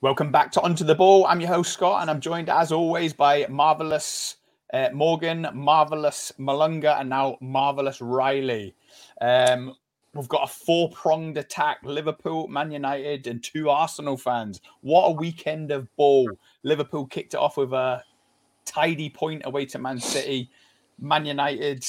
Welcome back to Onto the Ball. I'm your host, Scott, and I'm joined as always by marvelous uh, Morgan, marvelous Malunga, and now marvelous Riley. Um, we've got a four pronged attack Liverpool, Man United, and two Arsenal fans. What a weekend of ball. Liverpool kicked it off with a tidy point away to Man City. Man United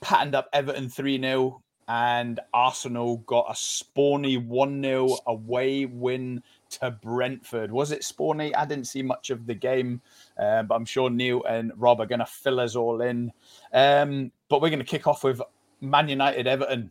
patterned up Everton 3 0, and Arsenal got a spawny 1 0 away win to Brentford. Was it Sporny? I didn't see much of the game, uh, but I'm sure Neil and Rob are going to fill us all in. Um, but we're going to kick off with Man United Everton.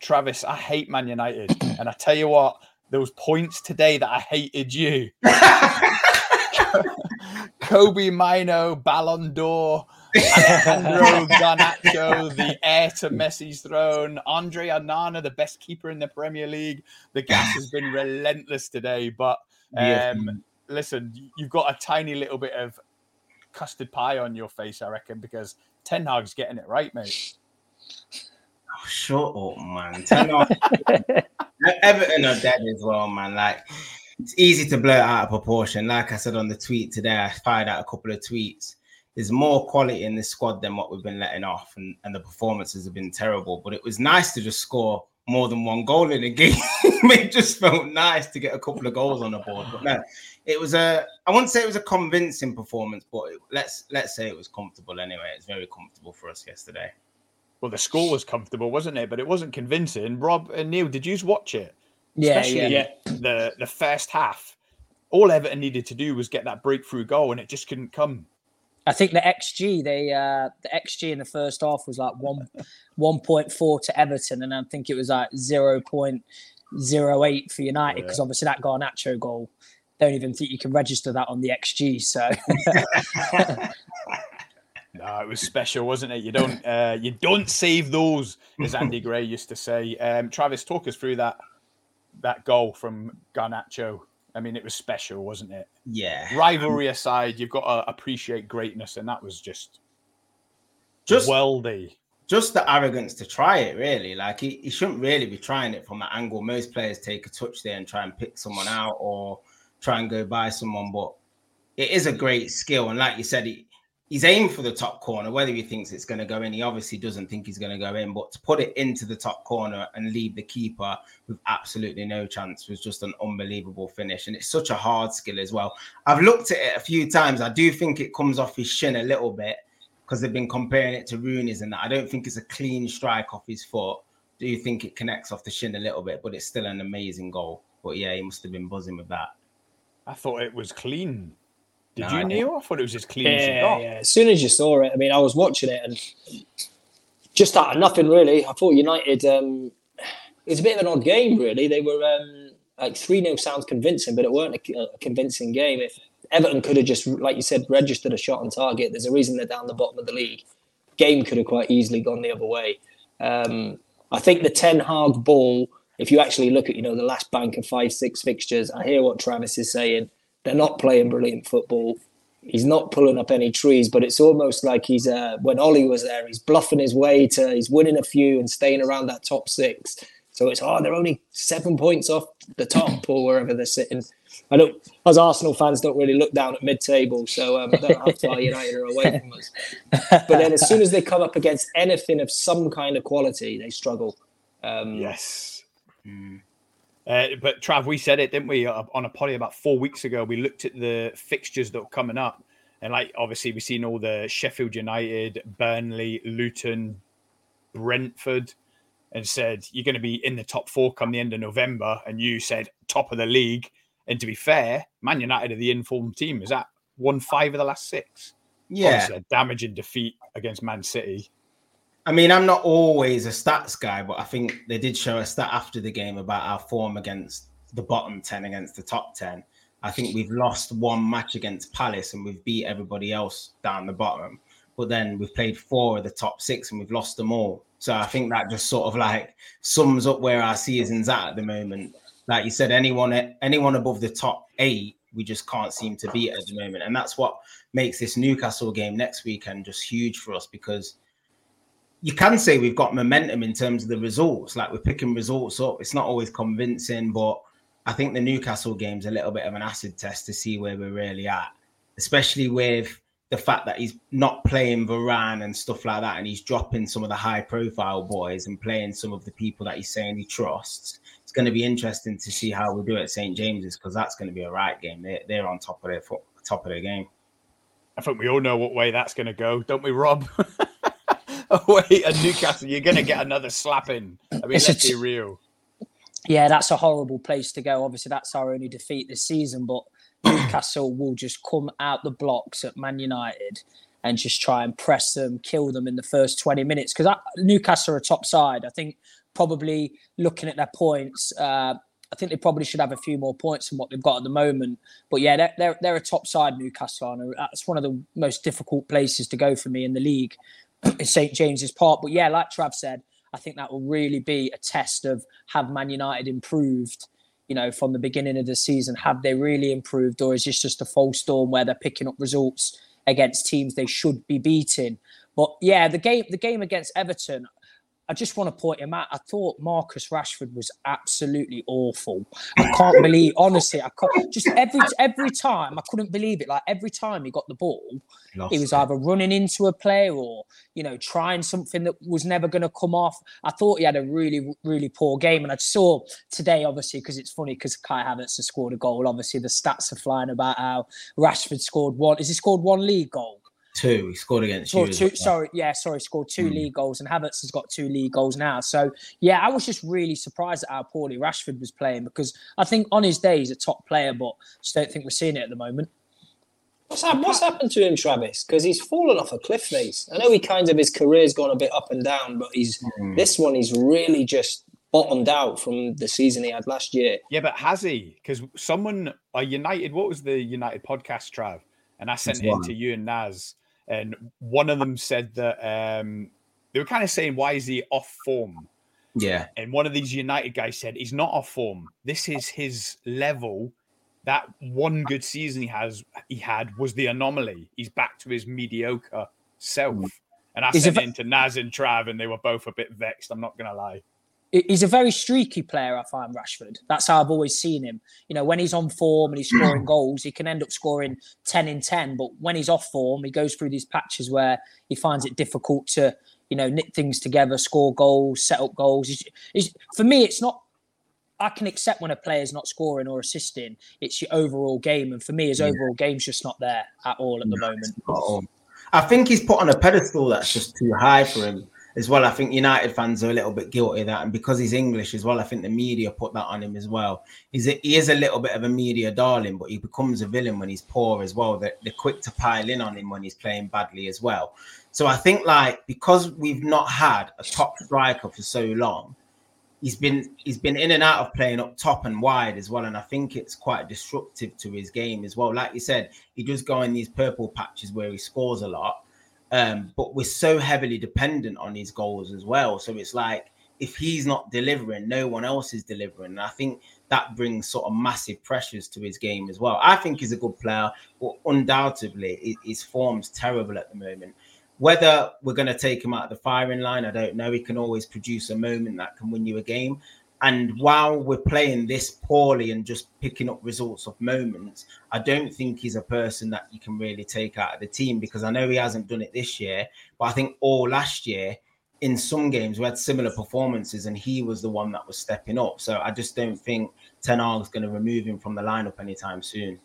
Travis, I hate Man United. And I tell you what, there was points today that I hated you. Kobbie Mainoo, Ballon d'Or, Alejandro Garnacho, the heir to Messi's throne, Andre Onana, the best keeper in the Premier League. The gas has been relentless today, but um, listen, you've got a tiny little bit of custard pie on your face, I reckon, because Ten Hag's getting it right, mate. Oh, shut up, man. Ten Hag, Everton are dead as well, man. Like it's easy to blow it out of proportion. Like I said on the tweet today, I fired out a couple of tweets. There's more quality in this squad than what we've been letting off, and, and the performances have been terrible. But it was nice to just score more than one goal in a game. it just felt nice to get a couple of goals on the board. But no, it was a I wouldn't say it was a convincing performance, but it, let's let's say it was comfortable anyway. It's very comfortable for us yesterday. Well, the score was comfortable, wasn't it? But it wasn't convincing. Rob and Neil, did you watch it? Yeah, Especially yeah. the the first half. All Everton needed to do was get that breakthrough goal, and it just couldn't come. I think the XG, they uh, the XG in the first half was like one one point four to Everton, and I think it was like zero point zero eight for United because obviously that Garnacho goal. Don't even think you can register that on the XG. So No, it was special, wasn't it? You don't uh, you don't save those, as Andy Gray used to say. Um, Travis, talk us through that that goal from Garnacho. I mean, it was special, wasn't it? Yeah. Rivalry aside, you've got to appreciate greatness, and that was just Just worldy. just the arrogance to try it, really. Like he, he shouldn't really be trying it from that angle. Most players take a touch there and try and pick someone out or try and go by someone, but it is a great skill. And like you said, he, he's aimed for the top corner. Whether he thinks it's going to go in, he obviously doesn't think he's going to go in. But to put it into the top corner and leave the keeper with absolutely no chance was just an unbelievable finish. And it's such a hard skill as well. I've looked at it a few times. I do think it comes off his shin a little bit because they've been comparing it to Rooney's and that. I don't think it's a clean strike off his foot. Do you think it connects off the shin a little bit? But it's still an amazing goal. But yeah, he must have been buzzing with that. I thought it was clean. Did No, you, Neil? I thought it was as clean as it yeah, got. yeah. As soon as you saw it, I mean, I was watching it and just out of nothing really. I thought United. Um, it's a bit of an odd game, really. They were um, like three 0 sounds convincing, but it weren't a, a convincing game. If Everton could have just, like you said, registered a shot on target, there's a reason they're down the bottom of the league. Game could have quite easily gone the other way. Um, I think the Ten Hag ball. If you actually look at, you know, the last bank of five, six fixtures, I hear what Travis is saying. They're not playing brilliant football he's not pulling up any trees, but it's almost like he's uh, when Ollie was there, he's bluffing his way to he's winning a few and staying around that top six. So it's oh, they're only seven points off the top or wherever they're sitting. I don't, as Arsenal fans, don't really look down at mid-table, so um, I don't know how far United are away from us. But then, as soon as they come up against anything of some kind of quality, they struggle. Um, Yes. Mm. Uh, but Trav, we said it, didn't we, uh, on a potty about four weeks ago? We looked at the fixtures that were coming up, and like obviously we've seen all the Sheffield United, Burnley, Luton, Brentford, and said you're going to be in the top four come the end of November, and you said top of the league. And to be fair, Man United are the informed team. Is that won five of the last six? Yeah. Damaging defeat against Man City. I mean, I'm not always a stats guy, but I think they did show a stat after the game about our form against the bottom 10 against the top 10. I think we've lost one match against Palace and we've beat everybody else down the bottom. But then we've played four of the top six and we've lost them all. So I think that just sort of like sums up where our season's at at the moment. Like you said, anyone anyone above the top eight, we just can't seem to beat at the moment. And that's what makes this Newcastle game next weekend just huge for us because you can say we've got momentum in terms of the results. Like we're picking results up. It's not always convincing, but I think the Newcastle game's a little bit of an acid test to see where we're really at, especially with the fact that he's not playing Varane and stuff like that, and he's dropping some of the high profile boys and playing some of the people that he's saying he trusts. It's going to be interesting to see how we do at St James's because that's going to be a right game. They're, they're on top of their top of their game. I think we all know what way that's going to go, don't we, Rob? Away at Newcastle, you're going to get another slapping. I mean, it's let's be real. Yeah, that's a horrible place to go. Obviously, that's our only defeat this season, but Newcastle will just come out the blocks at Man United and just try and press them, kill them in the first 20 minutes. Because Newcastle are a top side. I think probably looking at their points, uh, I think they probably should have a few more points than what they've got at the moment. But yeah, they're, they're, they're a top side, Newcastle. And that's one of the most difficult places to go for me in the league, St James's Park. But yeah, like Trav said, I think that will really be a test of have Man United improved you know, from the beginning of the season? Have they really improved, or is this just a false storm where they're picking up results against teams they should be beating? But yeah, the game, the game against Everton, I just want to point him out. I thought Marcus Rashford was absolutely awful. I can't believe, honestly, I can't. Just every every time, I couldn't believe it. Like every time he got the ball, Lost he was it. either running into a player or you know trying something that was never going to come off. I thought he had a really really poor game, and I saw today, obviously, because it's funny because Kai Havertz has scored a goal. Obviously, the stats are flying about how Rashford scored one. Is he scored one league goal? Two. He scored against scored you. Two, sorry, yeah, sorry, scored two mm. league goals, and Havertz has got two league goals now. So yeah, I was just really surprised at how poorly Rashford was playing because I think on his day he's a top player, but just don't think we're seeing it at the moment. What's, happened, what's happened to him, Travis? Because he's fallen off a cliff face. I know he kind of his career's gone a bit up and down, but he's mm. this one he's really just bottomed out from the season he had last year. Yeah, but has he? Because someone, a United, what was the United podcast, Trav? And I sent it to you and Naz and one of them said that um, they were kind of saying, "Why is he off form?" Yeah, and one of these United guys said, "He's not off form. This is his level. That one good season he has he had was the anomaly. He's back to his mediocre self." And I is sent it into Naz and Trav, and they were both a bit vexed. I'm not gonna lie he's a very streaky player. I find Rashford. That's how I've always seen him. You know, when he's on form and he's scoring goals, he can end up scoring ten in ten. But when he's off form, he goes through these patches where he finds it difficult to, you know, knit things together, score goals, set up goals. He's, he's, for me, it's not. I can accept when a player's not scoring or assisting. It's your overall game, and for me, his overall game's just not there at all at the moment. I think he's put on a pedestal that's just too high for him as well. I think United fans are a little bit guilty of that, and because he's English as well, I think the media put that on him as well. He's a, he is a little bit of a media darling, but he becomes a villain when he's poor as well. They're, they're quick to pile in on him when he's playing badly as well. So I think like because we've not had a top striker for so long, he's been he's been in and out of playing up top and wide as well, and I think it's quite disruptive to his game as well. Like you said, he does go in these purple patches where he scores a lot um, but we're so heavily dependent on his goals as well. So it's like if he's not delivering, no one else is delivering. And I think that brings sort of massive pressures to his game as well. I think he's a good player, but undoubtedly his form's terrible at the moment. Whether we're going to take him out of the firing line, I don't know. He can always produce a moment that can win you a game. And while we're playing this poorly and just picking up results of moments, I don't think he's a person that you can really take out of the team because I know he hasn't done it this year, but I think all last year in some games we had similar performances and he was the one that was stepping up. So I just don't think Ten is going to remove him from the lineup anytime soon.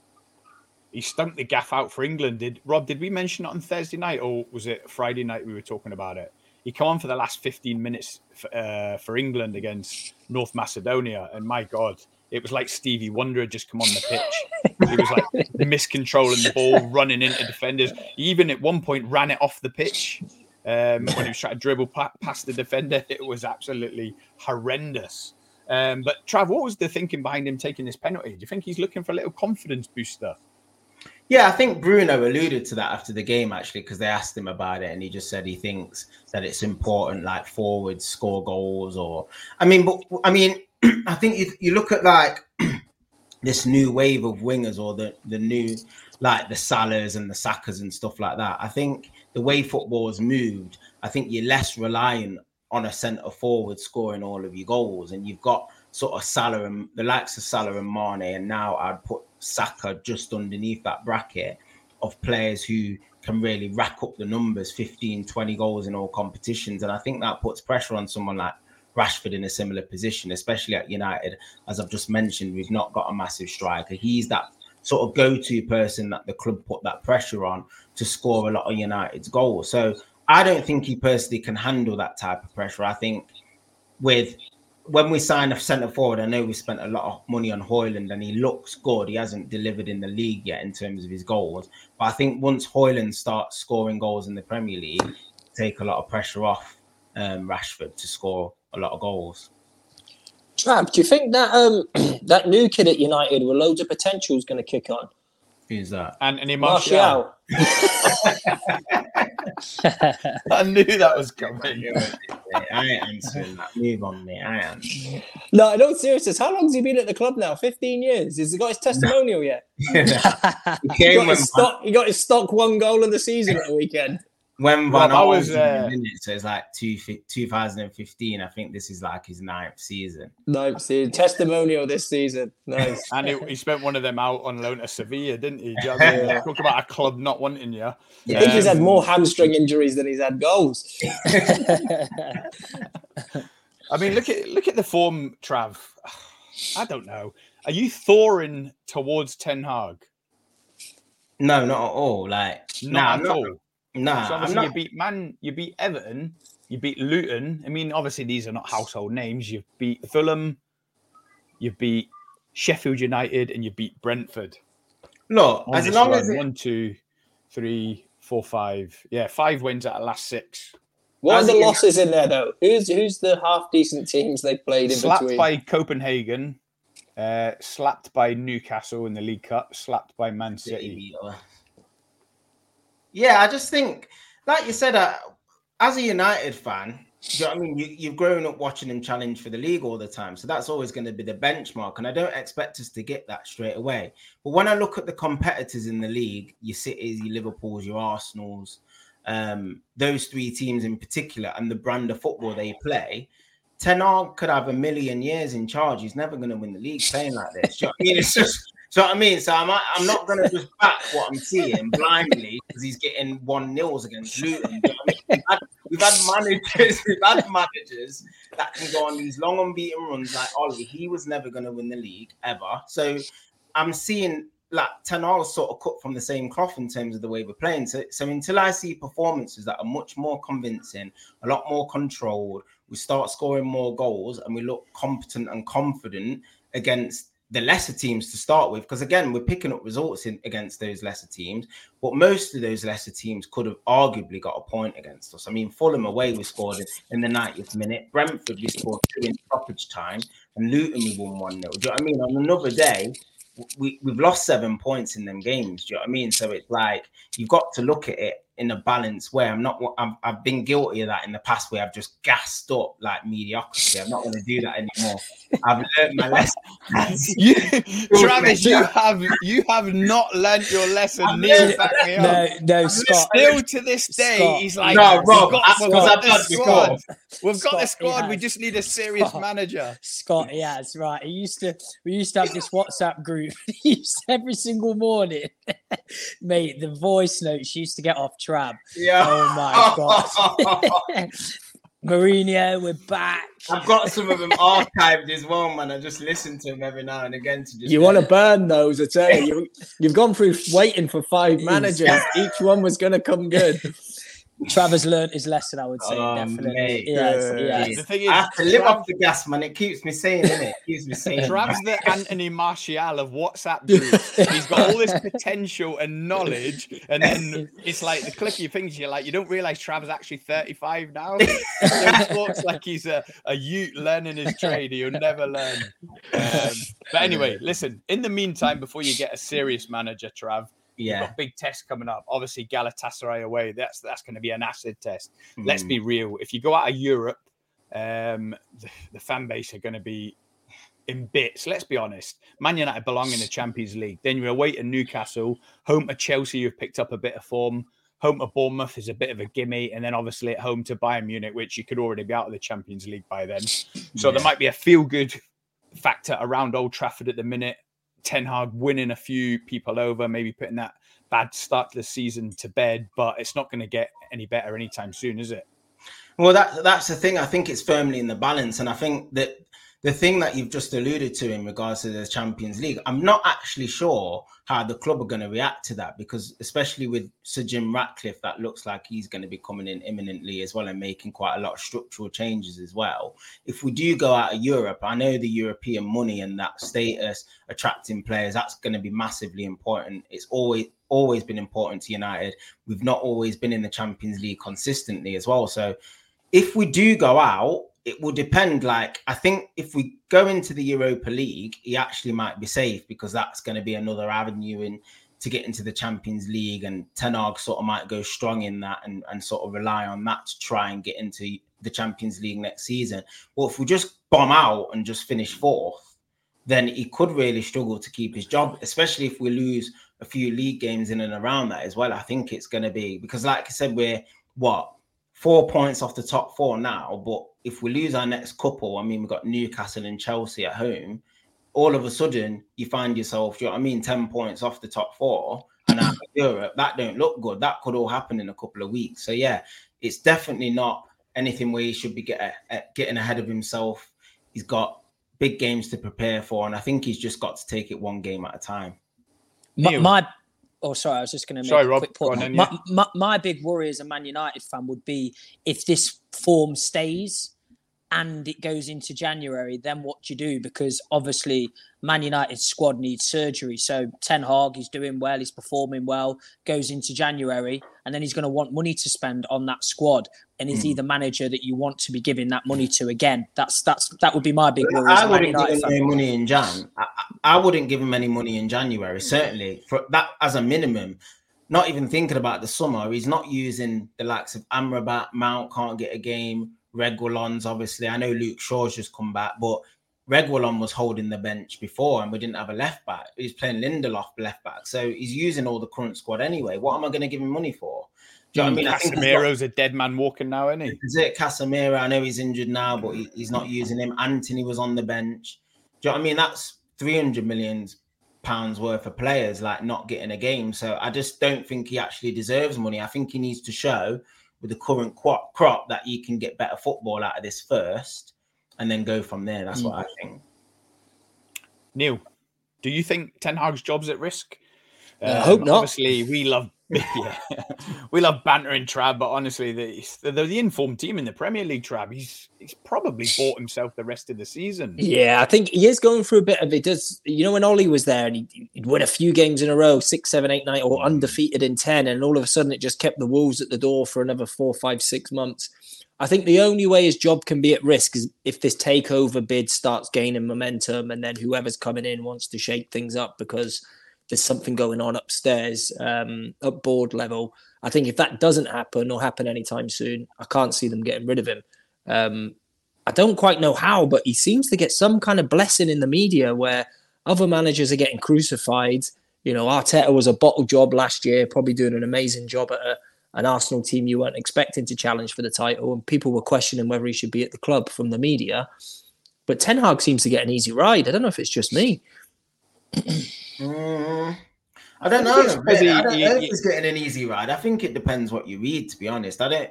He stumped the gaff out for England. Did Rob? Did we mention it on Thursday night or was it Friday night we were talking about it? He came on for the last 15 minutes for, uh, for England against North Macedonia, and my God, it was like Stevie Wonder had just come on the pitch. he was like miscontrolling the ball, running into defenders. He even at one point ran it off the pitch um, when he was trying to dribble past the defender. It was absolutely horrendous. Um, but Trav, what was the thinking behind him taking this penalty? Do you think he's looking for a little confidence booster? Yeah, I think Bruno alluded to that after the game actually, because they asked him about it, and he just said he thinks that it's important, like forwards score goals, or I mean, but I mean, I think you, you look at like this new wave of wingers, or the the new like the Salahs and the Sakas and stuff like that. I think the way football has moved, I think you're less reliant on a centre forward scoring all of your goals, and you've got sort of Salah and the likes of Salah and Mane, and now I'd put Saka just underneath that bracket of players who can really rack up the numbers 15, 20 goals in all competitions. And I think that puts pressure on someone like Rashford in a similar position, especially at United. As I've just mentioned, we've not got a massive striker. He's that sort of go to person that the club put that pressure on to score a lot of United's goals. So I don't think he personally can handle that type of pressure. I think with when we sign a centre forward, I know we spent a lot of money on Højlund and he looks good. He hasn't delivered in the league yet in terms of his goals. But I think once Højlund starts scoring goals in the Premier League, take a lot of pressure off um, Rashford to score a lot of goals. Trav, do you think that um, that new kid at United with loads of potential is going to kick on? Who's that? Anthony Martial. I knew that was coming. I ain't answering that. Move on, mate. I am. No, no, seriously. How long has he been at the club now? 15 years. Has he got his testimonial yet? he, got his stock, he got his stock one goal of the season at the weekend when Van well, was uh, so it's like two, 2015. I think this is like his ninth season. Ninth season, testimonial this season. Nice. and he, he, spent one of them out on loan to Sevilla, didn't he? You know I mean? yeah. Talk about a club not wanting you. I think um, he's had um, more hamstring injuries than he's had goals. I mean, look at look at the form, Trav. I don't know. Are you thawing towards Ten Hag? No, not at all. Like, not nah, at all. Nah, so obviously you beat Man, you beat Everton, you beat Luton. I mean, obviously these are not household names. You beat Fulham, you beat Sheffield United, and you beat Brentford. Look, as long as it... one, two, three, four, five, yeah, five wins out of last six. What are the losses in there though? Who's who's the half decent teams they played in slapped between? by Copenhagen, uh, slapped by Newcastle in the League Cup, slapped by Man City. Yeah, I just think, like you said, uh, as a United fan, you know I mean? You, you've grown up watching them challenge for the league all the time. So that's always going to be the benchmark. And I don't expect us to get that straight away. But when I look at the competitors in the league, your Cities, your Liverpools, your Arsenals, um, those three teams in particular, and the brand of football they play, Ten Hag could have a million years in charge. He's never going to win the league playing like this. You know I mean, it's just so I mean, so I'm I'm not gonna just back what I'm seeing blindly because he's getting one nils against Luton. You know I mean? we've, had, we've, had, managers, we've had managers that can go on these long unbeaten runs like Ollie. He was never gonna win the league ever. So I'm seeing like Ten sort of cut from the same cloth in terms of the way we're playing. So, so until I see performances that are much more convincing, a lot more controlled, we start scoring more goals and we look competent and confident against the lesser teams to start with, because again, we're picking up results in, against those lesser teams, but most of those lesser teams could have arguably got a point against us. I mean, Fulham away, we scored in the 90th minute, Brentford, we scored two in stoppage time, and Luton, we won 1 nil. Do you know what I mean? On another day, we, we've lost seven points in them games. Do you know what I mean? So it's like you've got to look at it in a balance way. I'm not. I've, I've been guilty of that in the past where I've just gassed up like mediocrity. I'm not going to do that anymore. I've learned my lesson. you, Travis, you have you have not learned your lesson. Neil, no, no, Scott. Still to this day, Scott. he's like, no, Rob. Got, we've got the squad. We've got the squad. We just need a serious Scott. manager. Scott, yeah, that's right. He used to. We used to have this WhatsApp group. every single morning, mate. The voice notes used to get off Trav. Yeah. Oh my god. Mourinho, we're back. I've got some of them archived as well, man. I just listen to them every now and again to just. You want to burn those? I tell you, you've gone through waiting for five managers. Each one was going to come good. Travis learned his lesson, I would say. Oh, definitely. Mate, yes, yes. The thing is, I have to live Trav- off the gas, man. It keeps me saying, it? it keeps me saying. Trav's the Anthony Martial of WhatsApp groups. He's got all this potential and knowledge, and then it's like the click of your fingers. You're like, you don't realize Trav's actually 35 now. so he talks like he's a, a youth learning his trade. He'll never learn. Um, but anyway, listen. In the meantime, before you get a serious manager, Trav, yeah. got big tests coming up. Obviously, Galatasaray away. That's that's going to be an acid test. Mm. Let's be real. If you go out of Europe, um, the, the fan base are going to be in bits. Let's be honest. Man United belong in the Champions League. Then you're away to Newcastle, home to Chelsea. You've picked up a bit of form. home to Bournemouth is a bit of a gimme, and then obviously at home to Bayern Munich, which you could already be out of the Champions League by then. So yeah. there might be a feel good factor around Old Trafford at the minute. Ten Hag winning a few people over, maybe putting that bad start to the season to bed, but it's not going to get any better anytime soon, is it? Well, that that's the thing. I think it's firmly in the balance, and I think that the thing that you've just alluded to in regards to the Champions League, I'm not actually sure how the club are going to react to that because, especially with Sir Jim Ratcliffe, that looks like he's going to be coming in imminently as well and making quite a lot of structural changes as well. If we do go out of Europe, I know the European money and that status attracting players, that's going to be massively important. It's always always been important to United. We've not always been in the Champions League consistently as well. So if we do go out, it will depend. Like, I think if we go into the Europa League, he actually might be safe because that's going to be another avenue in to get into the Champions League. And Ten Hag sort of might go strong in that and, and sort of rely on that to try and get into the Champions League next season. Well, if we just bomb out and just finish fourth, then he could really struggle to keep his job, especially if we lose a few league games in and around that as well. I think it's going to be because, like I said, we're what four points off the top four now, but if we lose our next couple, I mean, we've got Newcastle and Chelsea at home. All of a sudden, you find yourself, you know what I mean, 10 points off the top four and out of Europe. That don't look good. That could all happen in a couple of weeks. So, yeah, it's definitely not anything where he should be get, uh, getting ahead of himself. He's got big games to prepare for. And I think he's just got to take it one game at a time. My, my Oh, sorry. I was just going to make sorry, a Rob, quick point. On, my, my, my, big worry as a Man United fan would be if this form stays and it goes into January, then what do you do? Because obviously, Man United's squad needs surgery. So Ten Hag, he's doing well, he's performing well, goes into January, and then he's going to want money to spend on that squad. And is mm. he the manager that you want to be giving that money to again? That's that's that would be my big worry. I wouldn't give him any money in Jan. I, I wouldn't give him any money in January. Certainly, for that as a minimum not even thinking about the summer. He's not using the likes of Amrabat, Mount can't get a game. Reguilon's obviously. I know Luke Shaw's just come back, but Reguilon was holding the bench before, and we didn't have a left back. He's playing Lindelof left back, so he's using all the current squad anyway. What am I going to give him money for? Do you know what I mm, mean? Casemiro's got, a dead man walking now, isn't he? Is it Casemiro? I know he's injured now, but he, he's not using him. Antony was on the bench. Do you know what I mean? That's 300 million pounds worth of players like not getting a game. So I just don't think he actually deserves money. I think he needs to show with the current crop, crop that you can get better football out of this first and then go from there. That's mm. what I think. Neil, do you think Ten Hag's job's at risk? Um, I hope not. Obviously, we love yeah, we love bantering Trav, but honestly, they're the informed team in the Premier League. Trav, he's he's probably bought himself the rest of the season. Yeah, I think he is going through a bit of it. Does you know when Ollie was there and he'd, he'd win a few games in a row, six, seven, eight, nine, or mm. undefeated in ten, and all of a sudden it just kept the Wolves at the door for another four, five, six months. I think the only way his job can be at risk is if this takeover bid starts gaining momentum, and then whoever's coming in wants to shake things up because there's something going on upstairs, um, up board level. I think if that doesn't happen or happen anytime soon, I can't see them getting rid of him. Um, I don't quite know how, but he seems to get some kind of blessing in the media where other managers are getting crucified. You know, Arteta was a bottle job last year, probably doing an amazing job at a, an Arsenal team you weren't expecting to challenge for the title, and people were questioning whether he should be at the club from the media. But Ten Hag seems to get an easy ride. I don't know if it's just me. Mm, I don't know. I, he, I don't know if he's getting an easy ride. I think it depends what you read. To be honest, I don't.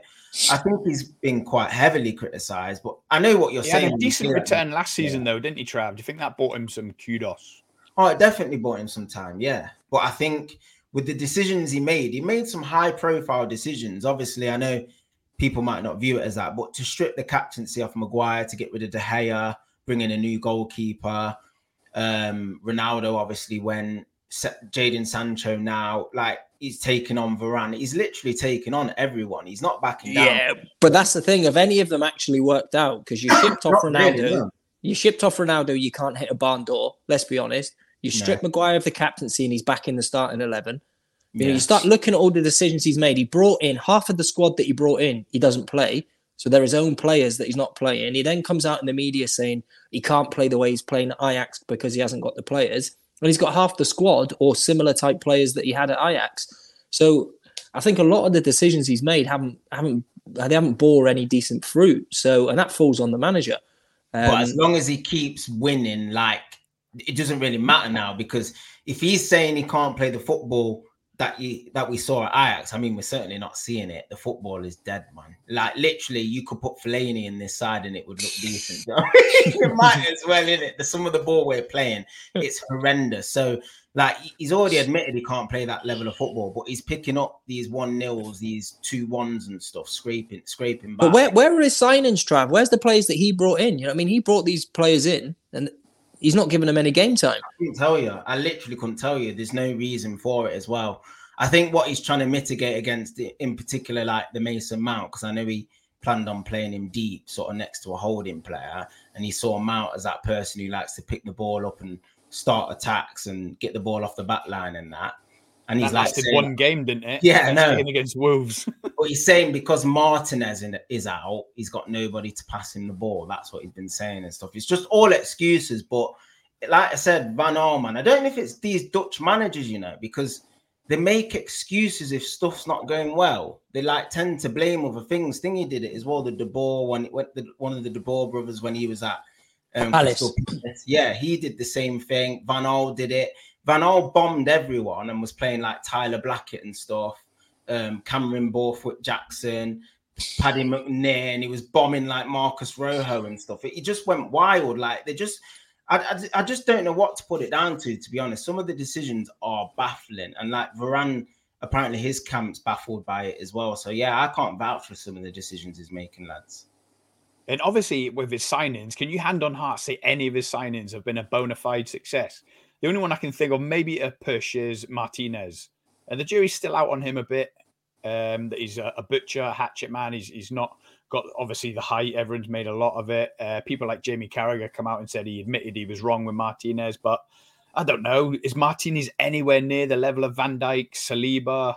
I think he's been quite heavily criticised, but I know what you're he saying. Had a decent return last season, yeah. though, didn't he, Trav? Do you think that bought him some kudos? Oh, it definitely bought him some time, yeah. But I think with the decisions he made, he made some high-profile decisions. Obviously, I know people might not view it as that, but to strip the captaincy off Maguire, to get rid of De Gea, bring in a new goalkeeper, um, Ronaldo, obviously, when Jadon Sancho now, like he's taking on Varane. He's literally taking on everyone. He's not backing down. Yeah, but that's the thing. Have any of them actually worked out? Because you shipped off Ronaldo. Really, no. You shipped off Ronaldo. You can't hit a barn door. Let's be honest. You strip no. Maguire of the captaincy, and he's back in the starting eleven. You, yes. know, you start looking at all the decisions he's made. He brought in half of the squad that he brought in. He doesn't play. So there are his own players that he's not playing. He then comes out in the media saying he can't play the way he's playing at Ajax because he hasn't got the players. And he's got half the squad or similar type players that he had at Ajax. So I think a lot of the decisions he's made haven't haven't they haven't bore any decent fruit. So and that falls on the manager. Um, but as long as he keeps winning, like it doesn't really matter now because if he's saying he can't play the football that he, that we saw at Ajax, I mean, we're certainly not seeing it. The football is dead, man. Like literally, you could put Fellaini in this side and it would look decent. it might as well, in it. The some of the ball we're playing, it's horrendous. So, like, he's already admitted he can't play that level of football, but he's picking up these one nils, these two ones and stuff, scraping, scraping. Back. But where where are his signings, Trav? Where's the players that he brought in? You know, I mean, he brought these players in, and he's not giving them any game time. I couldn't tell you. I literally couldn't tell you. There's no reason for it as well. I think what he's trying to mitigate against, it, in particular, like the Mason Mount, because I know he planned on playing him deep, sort of next to a holding player, and he saw Mount as that person who likes to pick the ball up and start attacks and get the ball off the back line and that. And he's that like, saying, one game, didn't it? Yeah, no, against Wolves. but he's saying because Martinez is out, he's got nobody to pass him the ball. That's what he's been saying and stuff. It's just all excuses, but like I said, Van Arman. I don't know if it's these Dutch managers, you know, because they make excuses if stuff's not going well. They like tend to blame other things. Thingy did it as well. The De Boer when went the, one of the De Boer brothers when he was at um, Alice. Yeah, he did the same thing. Van Gaal did it. Van Gaal bombed everyone and was playing like Tyler Blackett and stuff. Um, Cameron Borthwick Jackson, Paddy McNair, and he was bombing like Marcos Rojo and stuff. It, he just went wild. Like they just I, I, I, just don't know what to put it down to, to be honest. Some of the decisions are baffling, and like Varane, apparently his camp's baffled by it as well. So yeah, I can't vouch for some of the decisions he's making, lads. And obviously, with his signings, can you hand on heart say any of his signings have been a bona fide success? The only one I can think of, maybe a push, is Martinez, and the jury's still out on him a bit. Um, that he's a, a butcher, a hatchet man. He's he's not got obviously the height. Everyone's made a lot of it. Uh, people like Jamie Carragher come out and said he admitted he was wrong with Martinez, but I don't know. Is Martinez anywhere near the level of Van Dijk, Saliba,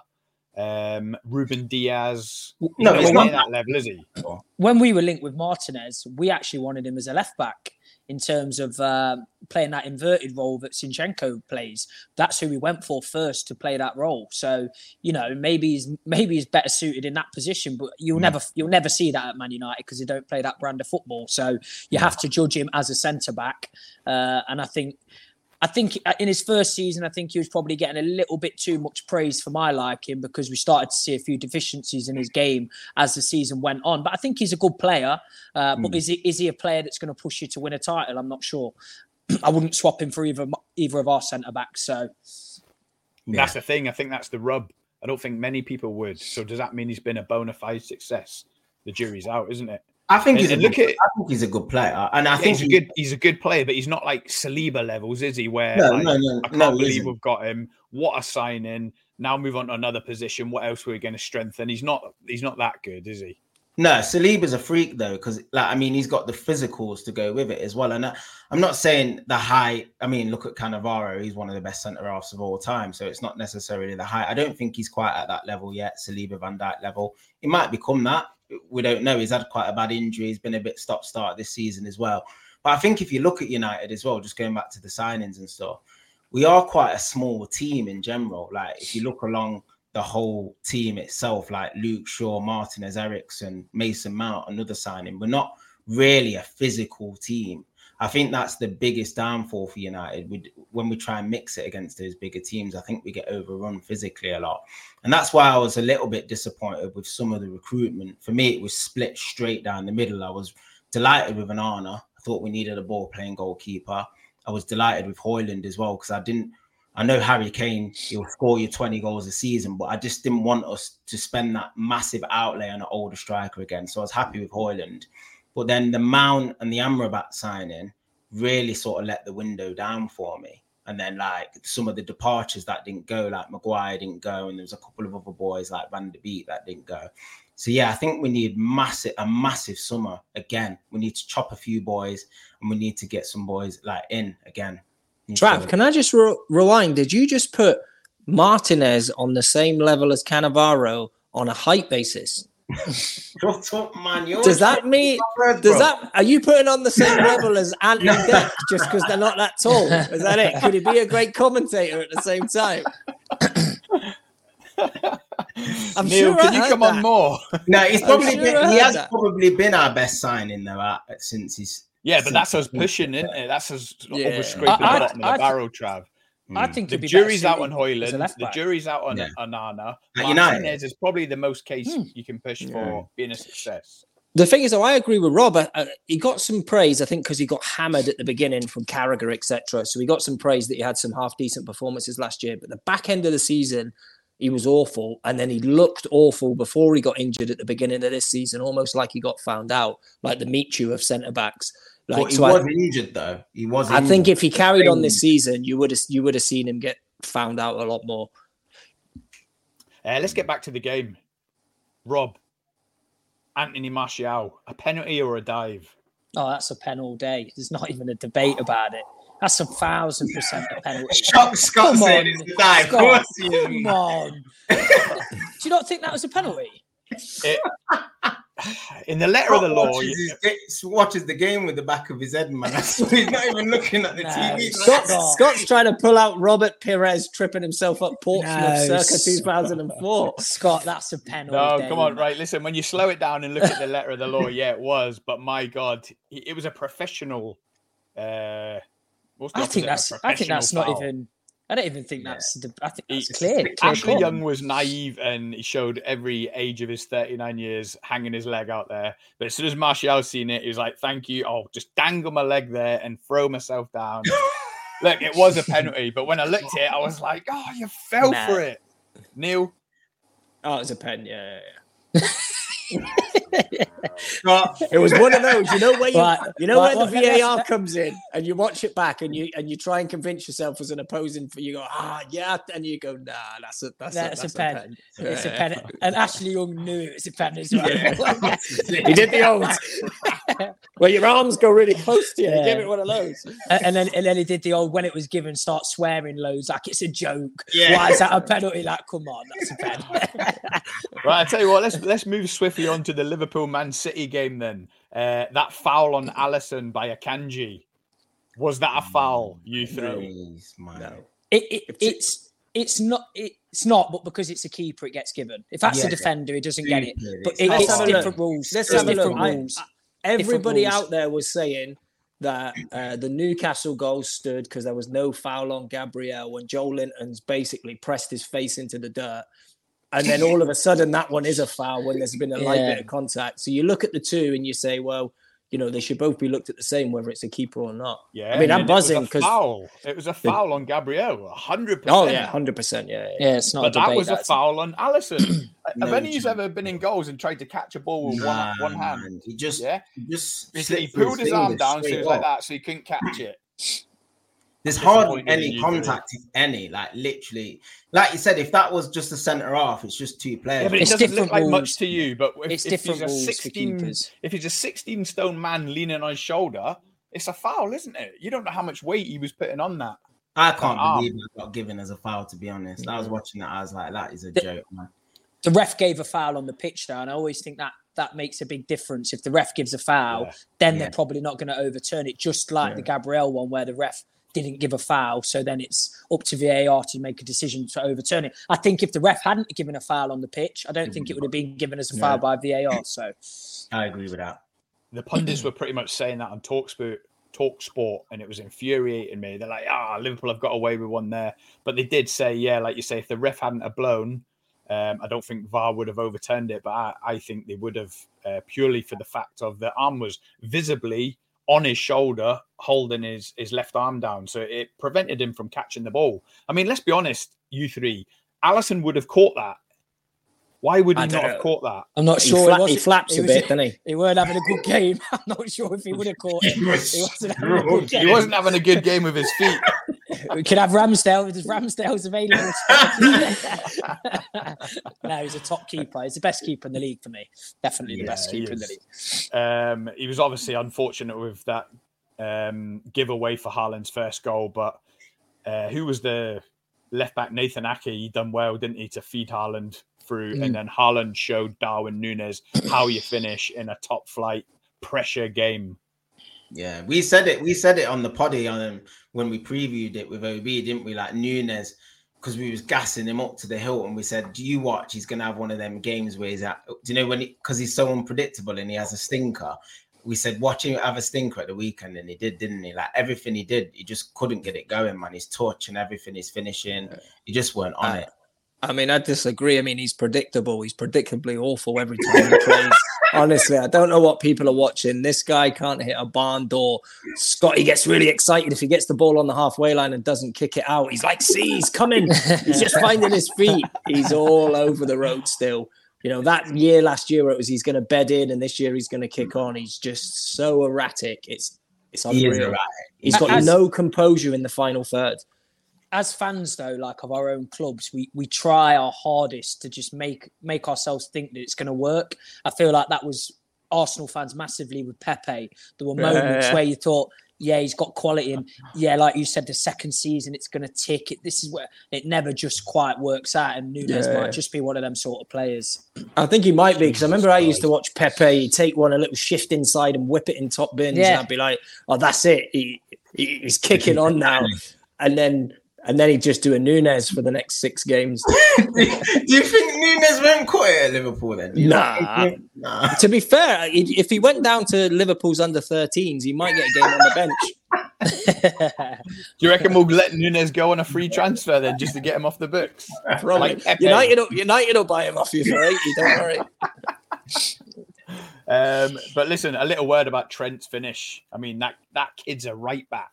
um, Ruben Dias? No, he's not that level, is he? When we were linked with Martinez, we actually wanted him as a left back in terms of uh, playing that inverted role that Zinchenko plays. That's who we went for first to play that role. So you know maybe he's maybe he's better suited in that position, but you'll mm. never you'll never see that at Man United because they don't play that brand of football. So you have to judge him as a centre back, uh, and I think I think uh, in his first season, I think he was probably getting a little bit too much praise for my liking because we started to see a few deficiencies in his game as the season went on. But I think he's a good player. Uh, mm. But hmm. is he is he a player that's going to push you to win a title? I'm not sure. I wouldn't swap him for either either of our centre backs. So yeah. that's the thing. I think that's the rub. I don't think many people would. So does that mean he's been a bona fide success? The jury's out, isn't it? I think he's a look good, at, I think he's a good player, uh, and I yeah, think he's a good he's a good player, but he's not like Saliba levels, is he? Where no, like, no, no, I can't no, believe we've got him. What a signing! Now move on to another position. What else we're we going to strengthen? He's not he's not that good, is he? No, Saliba's a freak though, because like I mean, he's got the physicals to go with it as well. And uh, I, am not saying the height. I mean, look at Cannavaro; he's one of the best centre halves of all time. So it's not necessarily the height. I don't think he's quite at that level yet, Saliba Van Dijk level. He might become that we don't know. He's had quite a bad injury. He's been a bit stop start this season as well. But I think if you look at United as well, just going back to the signings and stuff, we are quite a small team in general. Like if you look along the whole team itself, like Luke Shaw, Martinez, Eriksen, Mason Mount, another signing, we're not really a physical team. I think that's the biggest downfall for United. We, when we try and mix it against those bigger teams, I think we get overrun physically a lot. And that's why I was a little bit disappointed with some of the recruitment. For me, it was split straight down the middle. I was delighted with Onana. I thought we needed a ball playing goalkeeper. I was delighted with Højlund as well because I didn't. I know Harry Kane, he'll score you 20 goals a season, but I just didn't want us to spend that massive outlay on an older striker again. So I was happy with Højlund. But then the Mount and the Amrabat signing really sort of let the window down for me. And then like some of the departures that didn't go, like Maguire didn't go, and there was a couple of other boys like Van der Beek that didn't go. So yeah, I think we need massive a massive summer again. We need to chop a few boys, and we need to get some boys like in again. Trav, can I just re- rewind? Did you just put Martinez on the same level as Cannavaro on a height basis? Shut up, man. You're does that mean? does that? Are you putting on the same level as Ant and Dec just because they're not that tall? Is that it? Could he be a great commentator at the same time? I'm Neil, sure I can you heard come on more? No, he's probably sure been, he has that. probably been our best signing though uh, since he's. Yeah, but that's us pushing, isn't it? That's us Yeah. over scraping I- the I- bottom of I- the barrel, Trav. I Mm. think The he'd be better jury's out on as Højlund. The jury's out on Yeah. Onana. At Martinez is probably the most case Hmm. you can push Yeah. for being a success. The thing is, though, I agree with Rob. Uh, he got some praise, I think, because he got hammered at the beginning from Carragher, etc. So he got some praise that he had some half decent performances last year. But the back end of the season, he was awful, and then he looked awful before he got injured at the beginning of this season, almost like he got found out, like the Michu of centre backs. Like, But he so I- was injured though. He was. I think if he carried on this season, you would have you would have seen him get found out a lot more. Uh, let's get back to the game. Rob, Anthony Martial, a penalty or a dive? Oh, that's a pen all day. There's not even a debate about it. That's a thousand percent a penalty. Shock Scott Come saying on, it's the dive. Scott, course he is. Come on. Do you not think that was a penalty? It, in the letter of the law, watches, you- his, watches the game with the back of his head, man. That's he's not even looking at the No, TV. Scott- Scott's, Scott's trying to pull out Robert Pires tripping himself up Portsmouth No, circa s- 2004. Scott, that's a pen all no, day. come on, right. Listen, when you slow it down and look at the letter of the law, yeah, it was. But my God, it it was a professional. Uh, I think that's. I think that's not even. I don't even think Yeah. that's. The, I think He- that's clear. clear Ashley cut. Young was naive and he showed every age of his 39 years hanging his leg out there. But as soon as Martial seen it, he was like, Thank you. I'll just dangle my leg there and throw myself down. Look, it was a penalty, but when I looked at it, I was like, Oh, you fell Nah. for it. Neil, Oh, it's a pen, yeah. yeah, Scott, yeah. It was one of those, you know, where you, Right, you know, where the well, VAR comes in and you watch it back and you and you try and convince yourself as an opposing for you go, ah, yeah, and you go, nah, that's a that's, That's a, a that's pen. It's a pen. And Ashley Young knew it was a pen as well. He did the old where your arms go really close to you. Yeah. gave it one of those. and and then and then he did the old when it was given, start swearing loads like it's a joke. Yeah. Why is that a penalty? Like, come on, that's a pen. right, I tell you what, let's let's move swiftly on to the Liverpool Man City game then. Uh, that foul on Alisson by Akanji. Was that a foul, you threw? Jeez. No. It, it, it's it's not it's not, but because it's a keeper, it gets given. If that's Yeah. a defender, he doesn't get it. But It's it, it's have look. different rules. Let's It's have a look. different I- rules. Everybody rules. out there was saying that uh, the Newcastle goal stood because there was no foul on Gabriel when Joelinton's basically pressed his face into the dirt. And then all of a sudden, that one is a foul when there's been a light Yeah. bit of contact. So you look at the two and you say, well, you know, they should both be looked at the same, whether it's a keeper or not. Yeah, I mean, I'm and it was a foul. It was a foul on Gabriel, oh, hundred percent. Oh, yeah, 100%. Yeah. yeah. Yeah, it's not But a that debate. was a foul on Alisson. Have No any of you ever been in goals and tried to catch a ball with Nah, one, one hand? man. He just, Yeah, he just he, slipped he through pulled his arm down, so it was like that, so he couldn't catch it. There's hardly any contact, if any. Like literally, like you said, if that was just a centre half, it's just two players. Yeah, but it It's doesn't look like rules. much to you. But if, It's if different he's a 16, if he's a 16 stone man leaning on his shoulder, it's a foul, isn't it? You don't know how much weight he was putting on that. I can't arm. believe it got given as a foul. To be honest, I was watching that. I was like, that is a The- joke, man. the ref gave a foul on the pitch though, and I always think that that makes a big difference. If the ref gives a foul, Yeah. then Yeah. they're probably not going to overturn it, just like the Gabriel one where the ref didn't give a foul. So then it's up to VAR to make a decision to overturn it. I think if the ref hadn't given a foul on the pitch, I don't think it would have been given as a foul Yeah. by VAR. So I agree with that. The pundits were pretty much saying that on Talksport, Talksport, and it was infuriating me. They're like, "Ah, Liverpool have got away with one there," but they did say, "Yeah, like you say, if the ref hadn't have blown, um, I don't think VAR would have overturned it, but I, I think they would have uh, purely for the fact of the arm was visibly on his shoulder, holding his his left arm down, so it prevented him from catching the ball. I mean, let's be honest, you three, Alisson would have caught that. Why would he not don't have caught that? I'm not He, sure. fla- it he wasn't- flaps it a bit, doesn't he? He weren't having a good game. I'm not sure if he would have caught it. He was He wasn't having a good drunk. He wasn't having a good game with his feet. We could have Ramsdale because Ramsdale's available. no, he's a top keeper. He's the best keeper in the league for me. Definitely the Yeah, best keeper in the league. Um, he was obviously unfortunate with that um, giveaway for Haaland's first goal, but uh, who was the left back? Nathan Ake. He done well, didn't he, to feed Haaland through, Mm. and then Haaland showed Darwin Nunez how you finish in a top flight pressure game. Yeah, we said it. We said it on the poddy on um, when we previewed it with OB, didn't we? Like Nunez, because we was gassing him up to the hilt, and we said, "Do you watch? He's gonna have one of them games where he's at. Do you know when? Because he, he's so unpredictable and he has a stinker." We said, "Watch him have a stinker at the weekend," and he did, didn't he? Like everything he did, he just couldn't get it going, man. His touch and everything, his finishing, he just weren't on Uh, it. I mean, I disagree. I mean, he's predictable. He's predictably awful every time he plays. Honestly, I don't know what people are watching. This guy can't hit a barn door. Scotty gets really excited if he gets the ball on the halfway line and doesn't kick it out. He's like, see, he's coming. He's just finding his feet. He's all over the road still. You know, that year last year where it was he's going to bed in and this year he's going to kick on. He's just so erratic. It's it's He unreal. erratic. He's got As- no composure in the final third. As fans though like of our own clubs we we try our hardest to just make make ourselves think that it's going to work i feel like that was arsenal fans massively with pepe there were moments Yeah. where you thought yeah he's got quality and yeah like you said the second season it's going to tick it this is where it never just quite works out and Nunez Yeah. might just be one of them sort of players I think he might be because I remember I used to watch Pepe he'd take one a little shift inside and whip it in top bins, Yeah. and I'd be like, "Oh, that's it. He, he- he's kicking on now." And then and then he'd just do a Nunez for the next six games. Do you think Nunez won't cut it at Liverpool then? Nah. nah. to be fair, if he went down to Liverpool's under 13s, he might get a game on the bench. Do you reckon we'll let Nunez go on a free transfer then, just to get him off the books? Probably. Like United, will, United will buy him off you for 80. Don't worry. Um, but listen, a little word about Trent's finish. I mean, that that kid's a right back.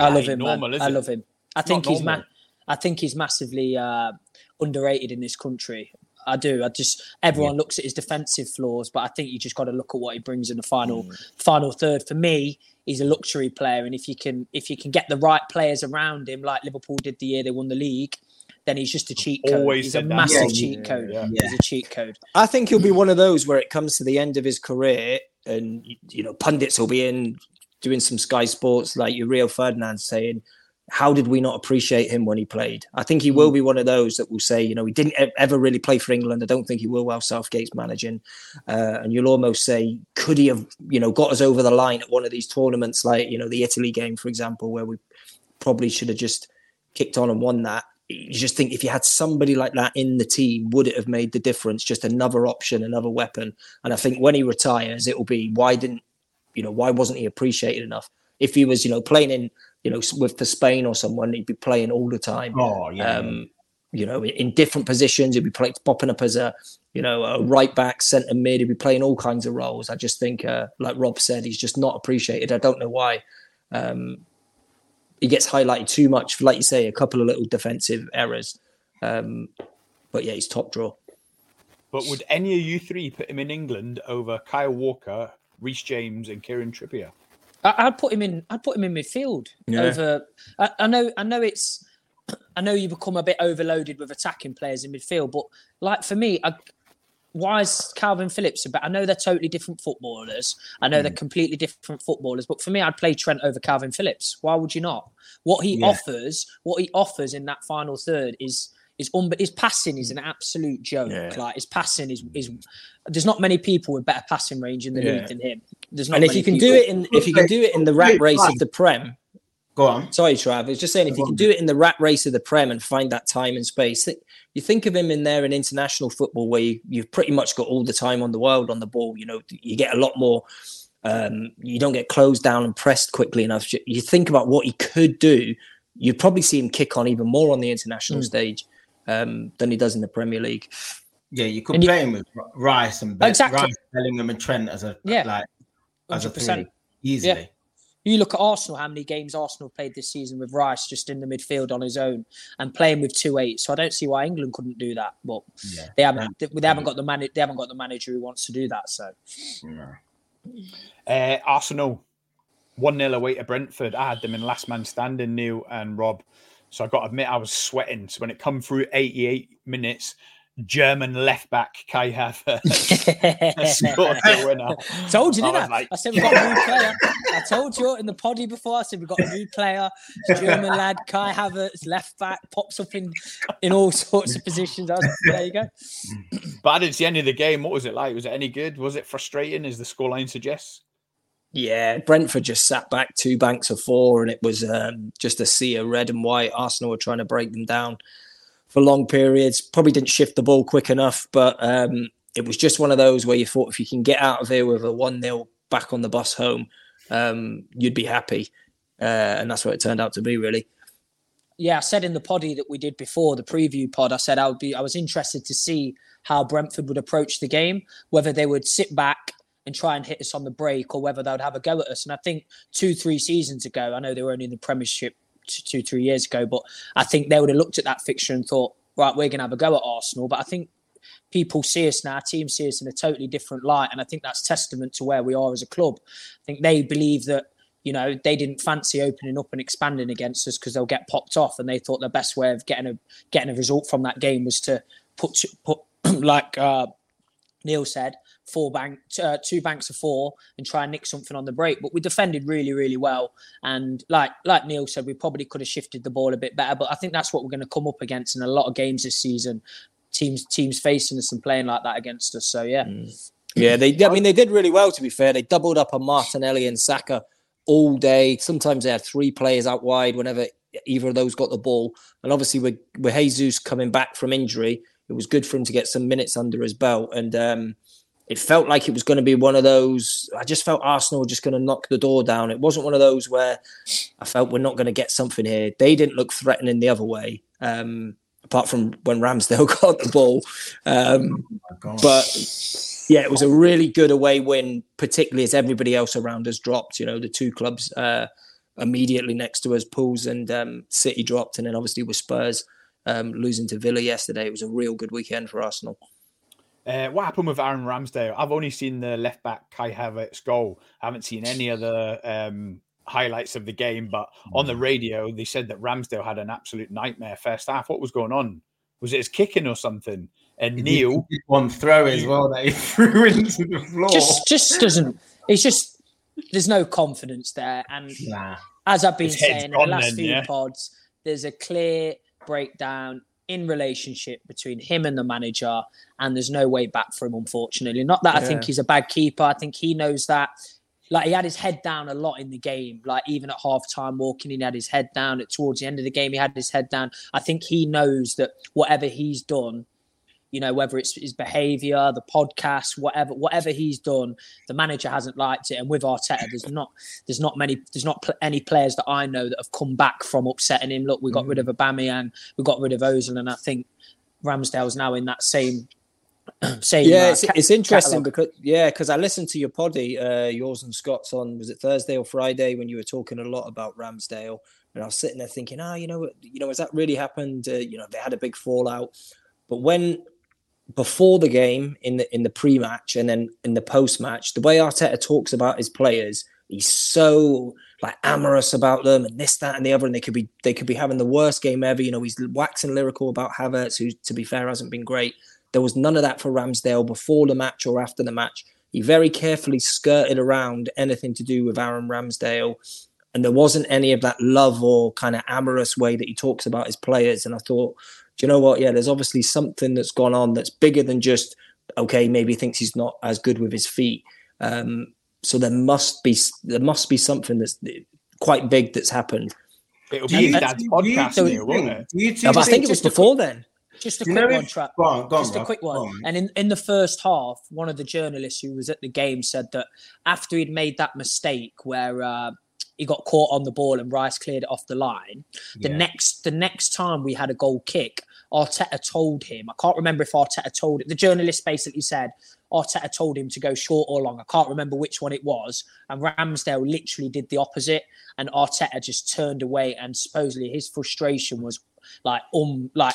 I love him. normal, man. is I love him. I It's think he's ma- I think he's massively uh, underrated in this country. I do. I just everyone looks at his defensive flaws, but I think you just got to look at what he brings in the final Mm. final third. For me, he's a luxury player, and if you can if you can get the right players around him, like Liverpool did the year they won the league, then he's just a cheat code. Always he's a said that. massive Yeah, cheat yeah, code. yeah. He's a cheat code. I think he'll be one of those where it comes to the end of his career, and you know, pundits will be in doing some Sky Sports like your Rio Ferdinand saying, "How did we not appreciate him when he played?" I think he will be one of those that will say, you know, he didn't ever really play for England. I don't think he will while Southgate's managing, uh, and you'll almost say, could he have, you know, got us over the line at one of these tournaments, like you know, the Italy game, for example, where we probably should have just kicked on and won that. You just think if you had somebody like that in the team, would it have made the difference? Just another option, another weapon. And I think when he retires, it will be why didn't you know why wasn't he appreciated enough? If he was, you know, playing in you know with for Spain or someone, he'd be playing all the time. Oh yeah. Um, you know, in different positions, he'd be playing, popping up as a, you know, a right back, centre mid. He'd be playing all kinds of roles. I just think, uh, like Rob said, he's just not appreciated. I don't know why. Um, he gets highlighted too much for, like you say, a couple of little defensive errors. Um, but yeah, he's top draw. But would any of you three put him in England over Kyle Walker, Reece James, and Kieran Trippier? I, I'd put him in. I'd put him in midfield Yeah. over. I, I know. I know it's. I know you become a bit overloaded with attacking players in midfield, but like for me, I, why is Kalvin Phillips? But I know they're totally different footballers. I know they're mm. completely different footballers, but for me, I'd play Trent over Kalvin Phillips. Why would you not? What he Yeah. offers, what he offers in that final third is is un- his passing is an absolute joke. Yeah. Like his passing is is. There's not many people with better passing range in the Yeah. league than him. There's not And if you can people. do it in, if you can do it in the rat race of the Prem, Go on. Sorry, Trav. I was just saying, if you can do it in the rat race of the Prem and find that time and space, th- you think of him in there in international football where you, you've pretty much got all the time on the world on the ball. You know, you get a lot more. Um, you don't get closed down and pressed quickly enough. You- You think about what he could do. You'd probably see him kick on even more on the international stage um, than he does in the Premier League. Yeah, you could And you- play him with Rice and ben, Exactly. Rice, Bellingham, and Trent as a Yeah. like as a 100%. three easily. You look at Arsenal, how many games Arsenal played this season with Rice just in the midfield on his own and playing with two eight. So I don't see why England couldn't do that. But Yeah. they haven't. They, they haven't got the man. They haven't got the manager who wants to do that. So No. Uh, Arsenal 1 0 away to Brentford. I had them in last man standing, Neil and Rob. So I've got to admit, I was sweating. So when it come through 88 minutes, German left back Kai Havertz scored the winner. told you, didn't I? was like- I said we got a new player. I told you in the poddy before. I said we got a new player, German lad, Kai Havertz, left back, pops up in in all sorts of positions. I was, there you go. But I didn't see any of the game. What was it like? Was it any good? Was it frustrating, as the scoreline suggests? Yeah, Brentford just sat back two banks of four, and it was um, just a sea of red and white. Arsenal were trying to break them down. for long periods. Probably didn't shift the ball quick enough, but um, it was just one of those where you thought if you can get out of here with a 1 0 back on the bus home, um, you'd be happy. Uh, and that's what it turned out to be, really. Yeah, I said in the poddy that we did before the preview pod, I said I would be, I was interested to see how Brentford would approach the game, whether they would sit back and try and hit us on the break or whether they would have a go at us. And I think two, three seasons ago, I know they were only in the Premiership two, three years ago, but I think they would have looked at that fixture and thought, right, we're going to have a go at Arsenal. But I think people see us now, teams see us in a totally different light. And I think that's testament to where we are as a club. I think they believe that, you know, they didn't fancy opening up and expanding against us because they'll get popped off. And they thought the best way of getting a getting a result from that game was to put put like uh, Neil said, four bank, uh, two banks of four, and try and nick something on the break. But we defended really, really well. And like like Neil said, we probably could have shifted the ball a bit better. But I think that's what we're going to come up against in a lot of games this season. Teams teams facing us and playing like that against us. So yeah. Mm. Yeah, they. I mean, they did really well. To be fair, they doubled up on Martinelli and Saka all day. Sometimes they had three players out wide whenever either of those got the ball. And obviously, with with Jesus coming back from injury, it was good for him to get some minutes under his belt. And um, it felt like it was going to be one of those. I just felt Arsenal were just going to knock the door down. It wasn't one of those where I felt we're not going to get something here. They didn't look threatening the other way, um, apart from when Ramsdale got the ball. Um, oh but yeah, it was a really good away win, particularly as everybody else around us dropped. You know, the two clubs uh, immediately next to us, Pools and um, City dropped, and then obviously with Spurs um, losing to Villa yesterday, it was a real good weekend for Arsenal. Uh, what happened with Aaron Ramsdale? I've only seen the left back Kai Havertz goal. I haven't seen any other um, highlights of the game. But on the mm. radio, they said that Ramsdale had an absolute nightmare first half. What was going on? Was it his kicking or something? And Neil one throw as well that he threw into the floor. Just, just doesn't. It's just there's no confidence there. And nah. as I've been saying in the last then, few yeah. pods, there's a clear breakdown in relationship between him and the manager, and there's no way back for him, unfortunately. Not that yeah. I think he's a bad keeper. I think he knows that. Like he had his head down a lot in the game. Like even at half time, walking, he had his head down. At towards the end of the game, he had his head down. I think he knows that whatever he's done you know whether it's his behavior the podcast whatever whatever he's done the manager hasn't liked it and with Arteta there's not there's not many there's not pl- any players that I know that have come back from upsetting him look we got mm. rid of Aubameyang we got rid of Ozil and I think Ramsdale's now in that same same yeah uh, it's, ca- it's, interesting catalog. because yeah because I listened to your poddy uh, yours and Scott's on was it Thursday or Friday when you were talking a lot about Ramsdale and I was sitting there thinking ah oh, you know you know has that really happened uh, you know they had a big fallout but when before the game in the in the pre-match and then in the post-match, the way Arteta talks about his players, he's so like amorous about them and this, that, and the other, and they could be they could be having the worst game ever. You know, he's waxing lyrical about Havertz, who to be fair hasn't been great. There was none of that for Ramsdale before the match or after the match. He very carefully skirted around anything to do with Aaron Ramsdale. And there wasn't any of that love or kind of amorous way that he talks about his players. And I thought, do you know what? Yeah, there's obviously something that's gone on that's bigger than just okay. Maybe he thinks he's not as good with his feet. Um, so there must be there must be something that's quite big that's happened. It'll be his dad's podcast, here, won't it? No, I think it was before then. Just a quick one, Trav. Go on, go on, just a quick one. On. And in, in the first half, one of the journalists who was at the game said that after he'd made that mistake where uh, he got caught on the ball and Rice cleared it off the line. The yeah. next the next time we had a goal kick, Arteta told him. I can't remember if Arteta told it. The journalist basically said Arteta told him to go short or long. I can't remember which one it was. And Ramsdale literally did the opposite. And Arteta just turned away. And supposedly his frustration was like um like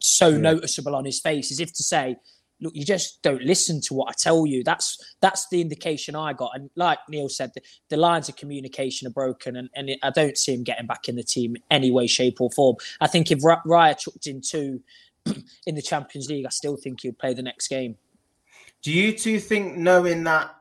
so yeah. noticeable on his face, as if to say, look, you just don't listen to what I tell you. That's that's the indication I got. And like Neil said, the, the lines of communication are broken, and, and I don't see him getting back in the team any way, shape, or form. I think if Raya chucked in two in the Champions League, I still think he'd play the next game. Do you two think, knowing that?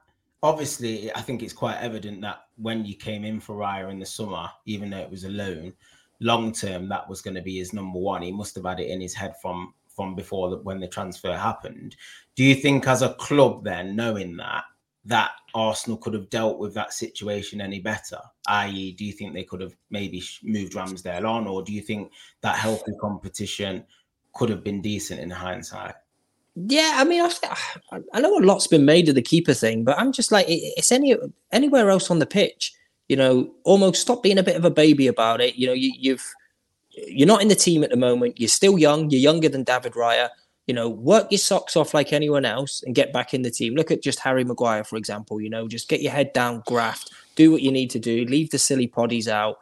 Obviously, I think it's quite evident that when you came in for Raya in the summer, even though it was a loan, long term that was going to be his number one. He must have had it in his head from from before when the transfer happened. Do you think, as a club, then knowing that, that Arsenal could have dealt with that situation any better? I.e., do you think they could have maybe moved Ramsdale on, or do you think that healthy competition could have been decent in hindsight? Yeah, I mean, I, I know a lot's been made of the keeper thing, but I'm just like, it's any anywhere else on the pitch. You know, almost stop being a bit of a baby about it. You know, you, you've you're not in the team at the moment. You're still young. You're younger than David Raya you know, work your socks off like anyone else and get back in the team. Look at just Harry Maguire, for example, you know, just get your head down, graft, do what you need to do, leave the silly poddies out.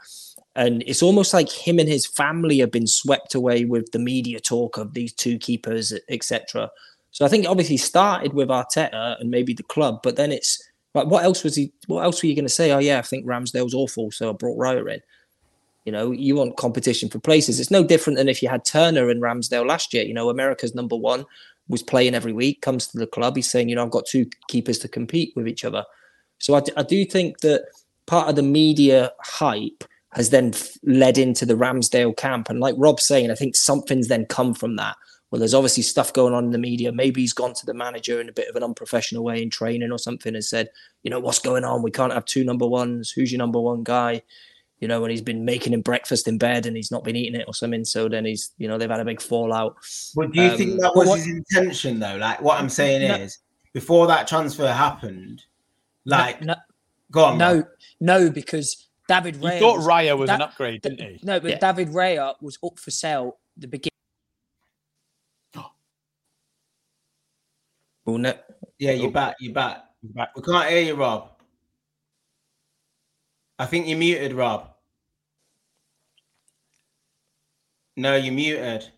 And it's almost like him and his family have been swept away with the media talk of these two keepers, etc. So I think it obviously started with Arteta and maybe the club, but then it's like, what else was he? What else were you going to say? Oh yeah, I think Ramsdale's awful, so I brought Raya in. You know, you want competition for places. It's no different than if you had Turner and Ramsdale last year. You know, America's number one was playing every week, comes to the club. He's saying, you know, I've got two keepers to compete with each other. So I, I do think that part of the media hype has then led into the Ramsdale camp. And like Rob's saying, I think something's then come from that. Well, there's obviously stuff going on in the media. Maybe he's gone to the manager in a bit of an unprofessional way in training or something and said, you know, what's going on? We can't have two number ones. Who's your number one guy? You know, when he's been making him breakfast in bed and he's not been eating it or something. So then he's, you know, they've had a big fallout. But do you um, think that was what, his intention though? Like what I'm saying no, is, before that transfer happened, like, no, go on. No, man. no, because David Raya. He thought Raya was da- an upgrade, didn't he? No, but yeah. David Raya was up for sale the beginning. Oh, no. Yeah, you're back. You're back. You're back. We can't hear you, Rob. I think you're muted, Rob. No, you're muted.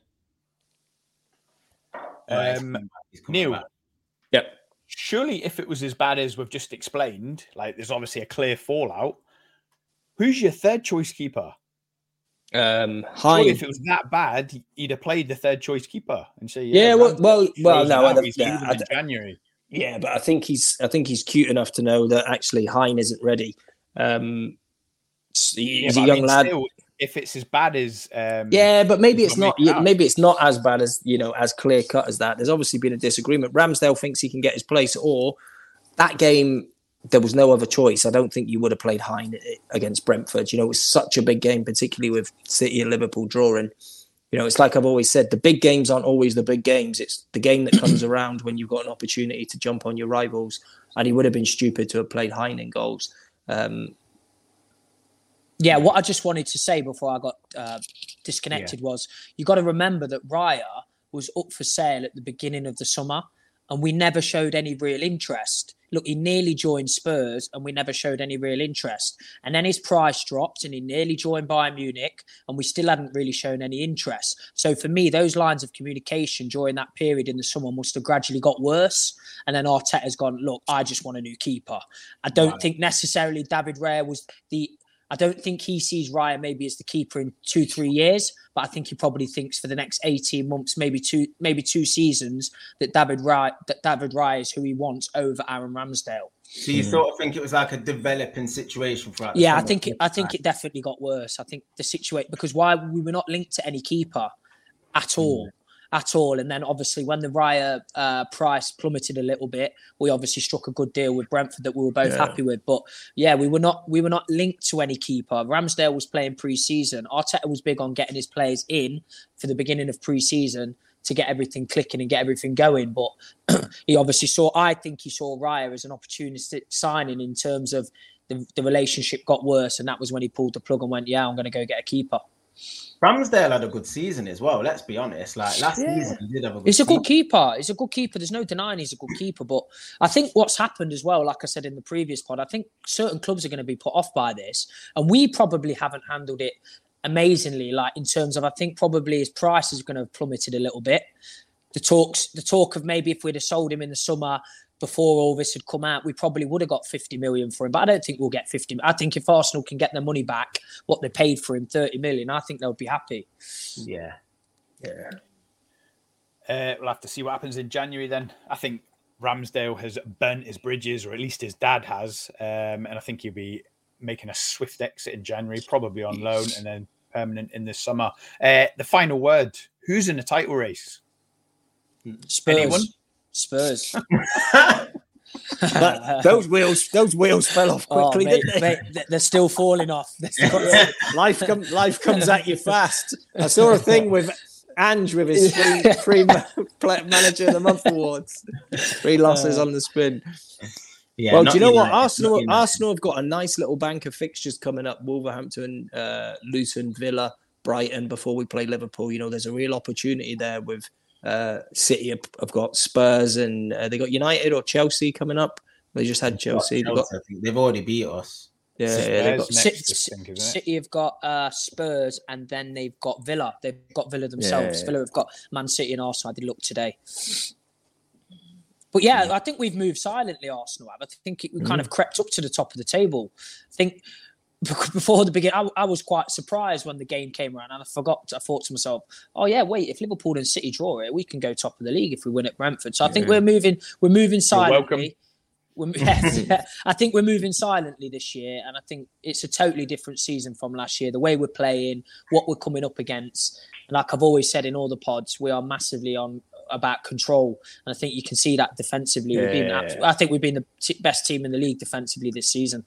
Um, Neil. Yep. Surely, if it was as bad as we've just explained, like there's obviously a clear fallout. Who's your third choice keeper? Um, Surely if it was that bad, he'd have played the third choice keeper and say, "Yeah, yeah well, well, well, no, I, yeah, in January." Yeah, but I think he's, I think he's cute enough to know that actually Hein isn't ready. Um, he's yeah, a young I mean, lad. Still, if it's as bad as um, yeah, but maybe it's not. maybe it's not as bad as you know, as clear cut as that. There's obviously been a disagreement. Ramsdale thinks he can get his place, or that game there was no other choice. I don't think you would have played Hein against Brentford. You know, it was such a big game, particularly with City and Liverpool drawing. You know, it's like I've always said: the big games aren't always the big games. It's the game that comes around when you've got an opportunity to jump on your rivals. And he would have been stupid to have played Hein in goals. Um, yeah, what I just wanted to say before I got uh, disconnected yeah. was you got to remember that Raya was up for sale at the beginning of the summer, and we never showed any real interest. Look, he nearly joined Spurs, and we never showed any real interest. And then his price dropped, and he nearly joined Bayern Munich, and we still hadn't really shown any interest. So for me, those lines of communication during that period in the summer must have gradually got worse. And then Arteta's gone, look, I just want a new keeper. I don't right. think necessarily David Raya was the I don't think he sees Raya maybe as the keeper in two, three years, but I think he probably thinks for the next 18 months, maybe two, maybe two seasons, that David Raya, that David Raya is who he wants over Aaron Ramsdale. So you mm. sort of think it was like a developing situation for us. Yeah, I think it, I think it definitely got worse. I think the situation because why we were not linked to any keeper at all. Mm at all. And then obviously when the Raya uh, price plummeted a little bit, we obviously struck a good deal with Brentford that we were both yeah. happy with. But yeah, we were not we were not linked to any keeper. Ramsdale was playing pre-season. Arteta was big on getting his players in for the beginning of pre-season to get everything clicking and get everything going. But he obviously saw, I think he saw Raya as an opportunistic signing in terms of the, the relationship got worse. And that was when he pulled the plug and went, yeah, I'm going to go get a keeper. Ramsdale had a good season as well. Let's be honest. Like last yeah. season, he did have a good. He's a good keeper. He's a good keeper. There's no denying he's a good keeper. But I think what's happened as well, like I said in the previous pod, I think certain clubs are going to be put off by this, and we probably haven't handled it amazingly. Like in terms of, I think probably his price is going to have plummeted a little bit. The talks, the talk of maybe if we'd have sold him in the summer, before all this had come out, we probably would have got 50 million for him. But I don't think we'll get 50. I think if Arsenal can get their money back, what they paid for him, 30 million, I think they'll be happy. Yeah. Yeah. Uh, we'll have to see what happens in January then. I think Ramsdale has burnt his bridges, or at least his dad has. Um, and I think he'll be making a swift exit in January, probably on loan and then permanent in the summer. Uh, the final word who's in the title race? Spurs. Anyone? Spurs. That- those wheels, those wheels fell off Oh, quickly, mate, didn't they? Mate, they're still falling off. Still- life comes life comes at you fast. I saw a thing with Ange with his three, three manager of the month awards, three losses on the spin. Yeah, well, do you know what? United, not Arsenal United. Arsenal have got a nice little bank of fixtures coming up: Wolverhampton, uh, Luton, Villa, Brighton. Before we play Liverpool, you know, there's a real opportunity there with uh, City. Have, have got Spurs and uh, they got United or Chelsea coming up. They just had Chelsea. They've got, I think they've already beat us. yeah, Spurs yeah, they've got next, City, think. City have got uh, Spurs and then they've got Villa. They've got Villa themselves. Yeah. Villa have got Man City and Arsenal. I did look today. But yeah, I think we've moved silently, Arsenal have. I think it, we kind of crept up to the top of the table. I think before the beginning, I, I was quite surprised when the game came around and I forgot, I thought to myself, oh yeah, wait, if Liverpool and City draw it, we can go top of the league if we win at Brentford. So I think we're moving, we're moving welcome. silently. We're, yes, yeah. I think we're moving silently this year, and I think it's a totally different season from last year. The way we're playing, what we're coming up against, and like I've always said in all the pods, we are massively on about control, and I think you can see that defensively. We've been, Yeah. abs- I think we've been the t- best team in the league defensively this season.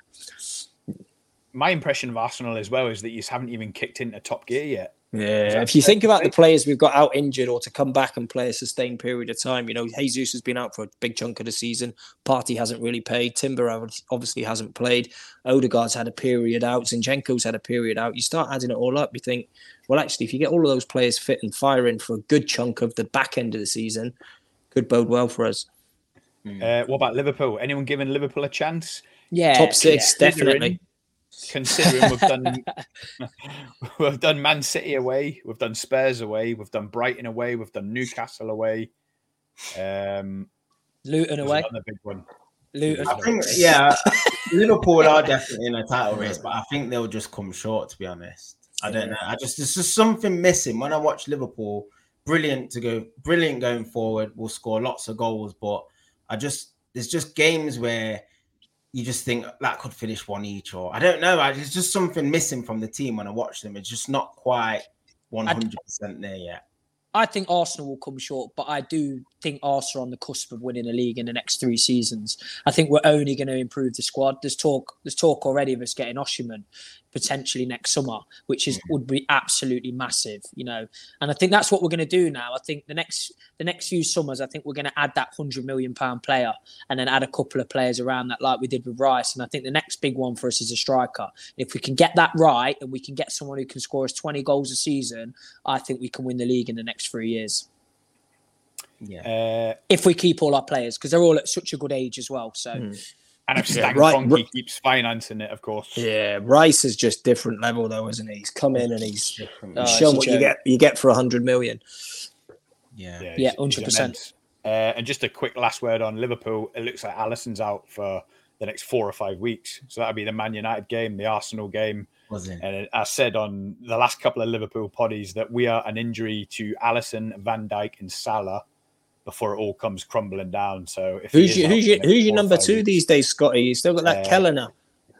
My impression of Arsenal as well is that you haven't even kicked into top gear yet. Yeah, if you think about the players we've got out injured or to come back and play a sustained period of time, you know, Jesus has been out for a big chunk of the season. Partey hasn't really played. Timber obviously hasn't played. Odegaard's had a period out. Zinchenko's had a period out. You start adding it all up, you think, well, actually, if you get all of those players fit and firing for a good chunk of the back end of the season, could bode well for us. Uh, what about Liverpool? Anyone giving Liverpool a chance? Yeah, Top six, yeah. definitely. Considering we've done we've done Man City away, we've done Spurs away, we've done Brighton away, we've done Newcastle away. Um, Luton there's away, another big one. Luton. I think, yeah, Liverpool are definitely in a title race, but I think they'll just come short. To be honest, I don't know. I just there's just something missing when I watch Liverpool. Brilliant to go, brilliant going forward. We'll score lots of goals, but I just there's just games where you just think that could finish one each, or I don't know. I, there's just something missing from the team when I watch them. It's just not quite 100 percent there yet. I think Arsenal will come short, but I do think Arsenal are on the cusp of winning a league in the next three seasons. I think we're only going to improve the squad. There's talk, there's talk already of us getting Osimhen potentially next summer, which is would be absolutely massive, you know. And I think that's what we're going to do now. I think the next the next few summers, I think we're going to add that hundred million pound player, and then add a couple of players around that, like we did with Rice. And I think the next big one for us is a striker. If we can get that right, and we can get someone who can score us twenty goals a season, I think we can win the league in the next three years Yeah, Uh, if we keep all our players because they're all at such a good age as well. So Hmm. And if Stan right, Kroenke right. keeps financing it, of course. Yeah, Rice is just different level though, isn't he? He's come in and he's different. Oh, shown what you get you get for a hundred million. yeah. Yeah, he's- he's 100%. immense. Uh, and just a quick last word on Liverpool. It looks like Alisson's out for the next four or five weeks. So that'll be the Man United game, the Arsenal game. wasn't. And I said on the last couple of Liverpool poddies that we are an injury to Alisson, Van Dijk, and Salah before it all comes crumbling down. So if Who's your who's your who's your number five two these days, Scotty? You still got that Uh, Keller.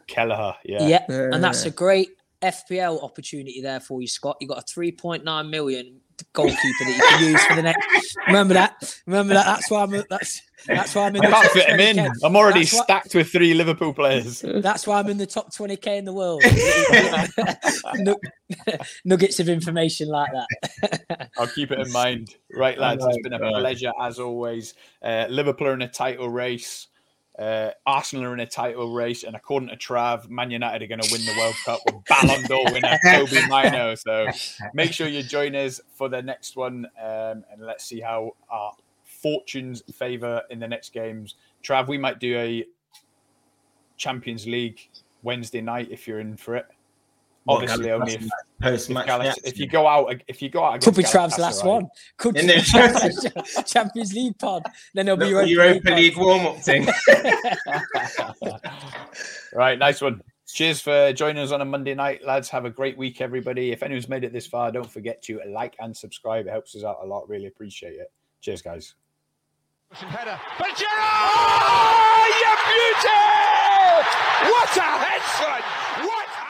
Kelleher, yeah. yeah, and that's a great FPL opportunity there for you, Scott. You got a 3.9 million goalkeeper that you can use for the next. Remember that? Remember that? That's why I'm. That's that's why I'm in. I the can't top fit him in. 20K. I'm already That's why- stacked with three Liverpool players. That's why I'm in the top 20k in the world. Nuggets of information like that. I'll keep it in mind. Right, lads, it's my been a pleasure as always. Uh, Liverpool are in a title race. Uh, Arsenal are in a title race, and according to Trav, Man United are going to win the World Cup with Ballon d'Or winner Toby Mainoo. So make sure you join us for the next one, um, and let's see how our fortunes favour in the next games. Trav, we might do a Champions League Wednesday night if you're in for it. Obviously, only if, post if, match. Galas- if you go out, if you go out, Could be against Trav's last one. Could be Champions League pod. Then there'll be Europa, Europa, Europa League warm up thing. right, nice one. Cheers for joining us on a Monday night, lads. Have a great week, everybody. If anyone's made it this far, don't forget to like and subscribe. It helps us out a lot. Really appreciate it. Cheers, guys. Header. But Gerrard! Oh, you beauty! What a head, son!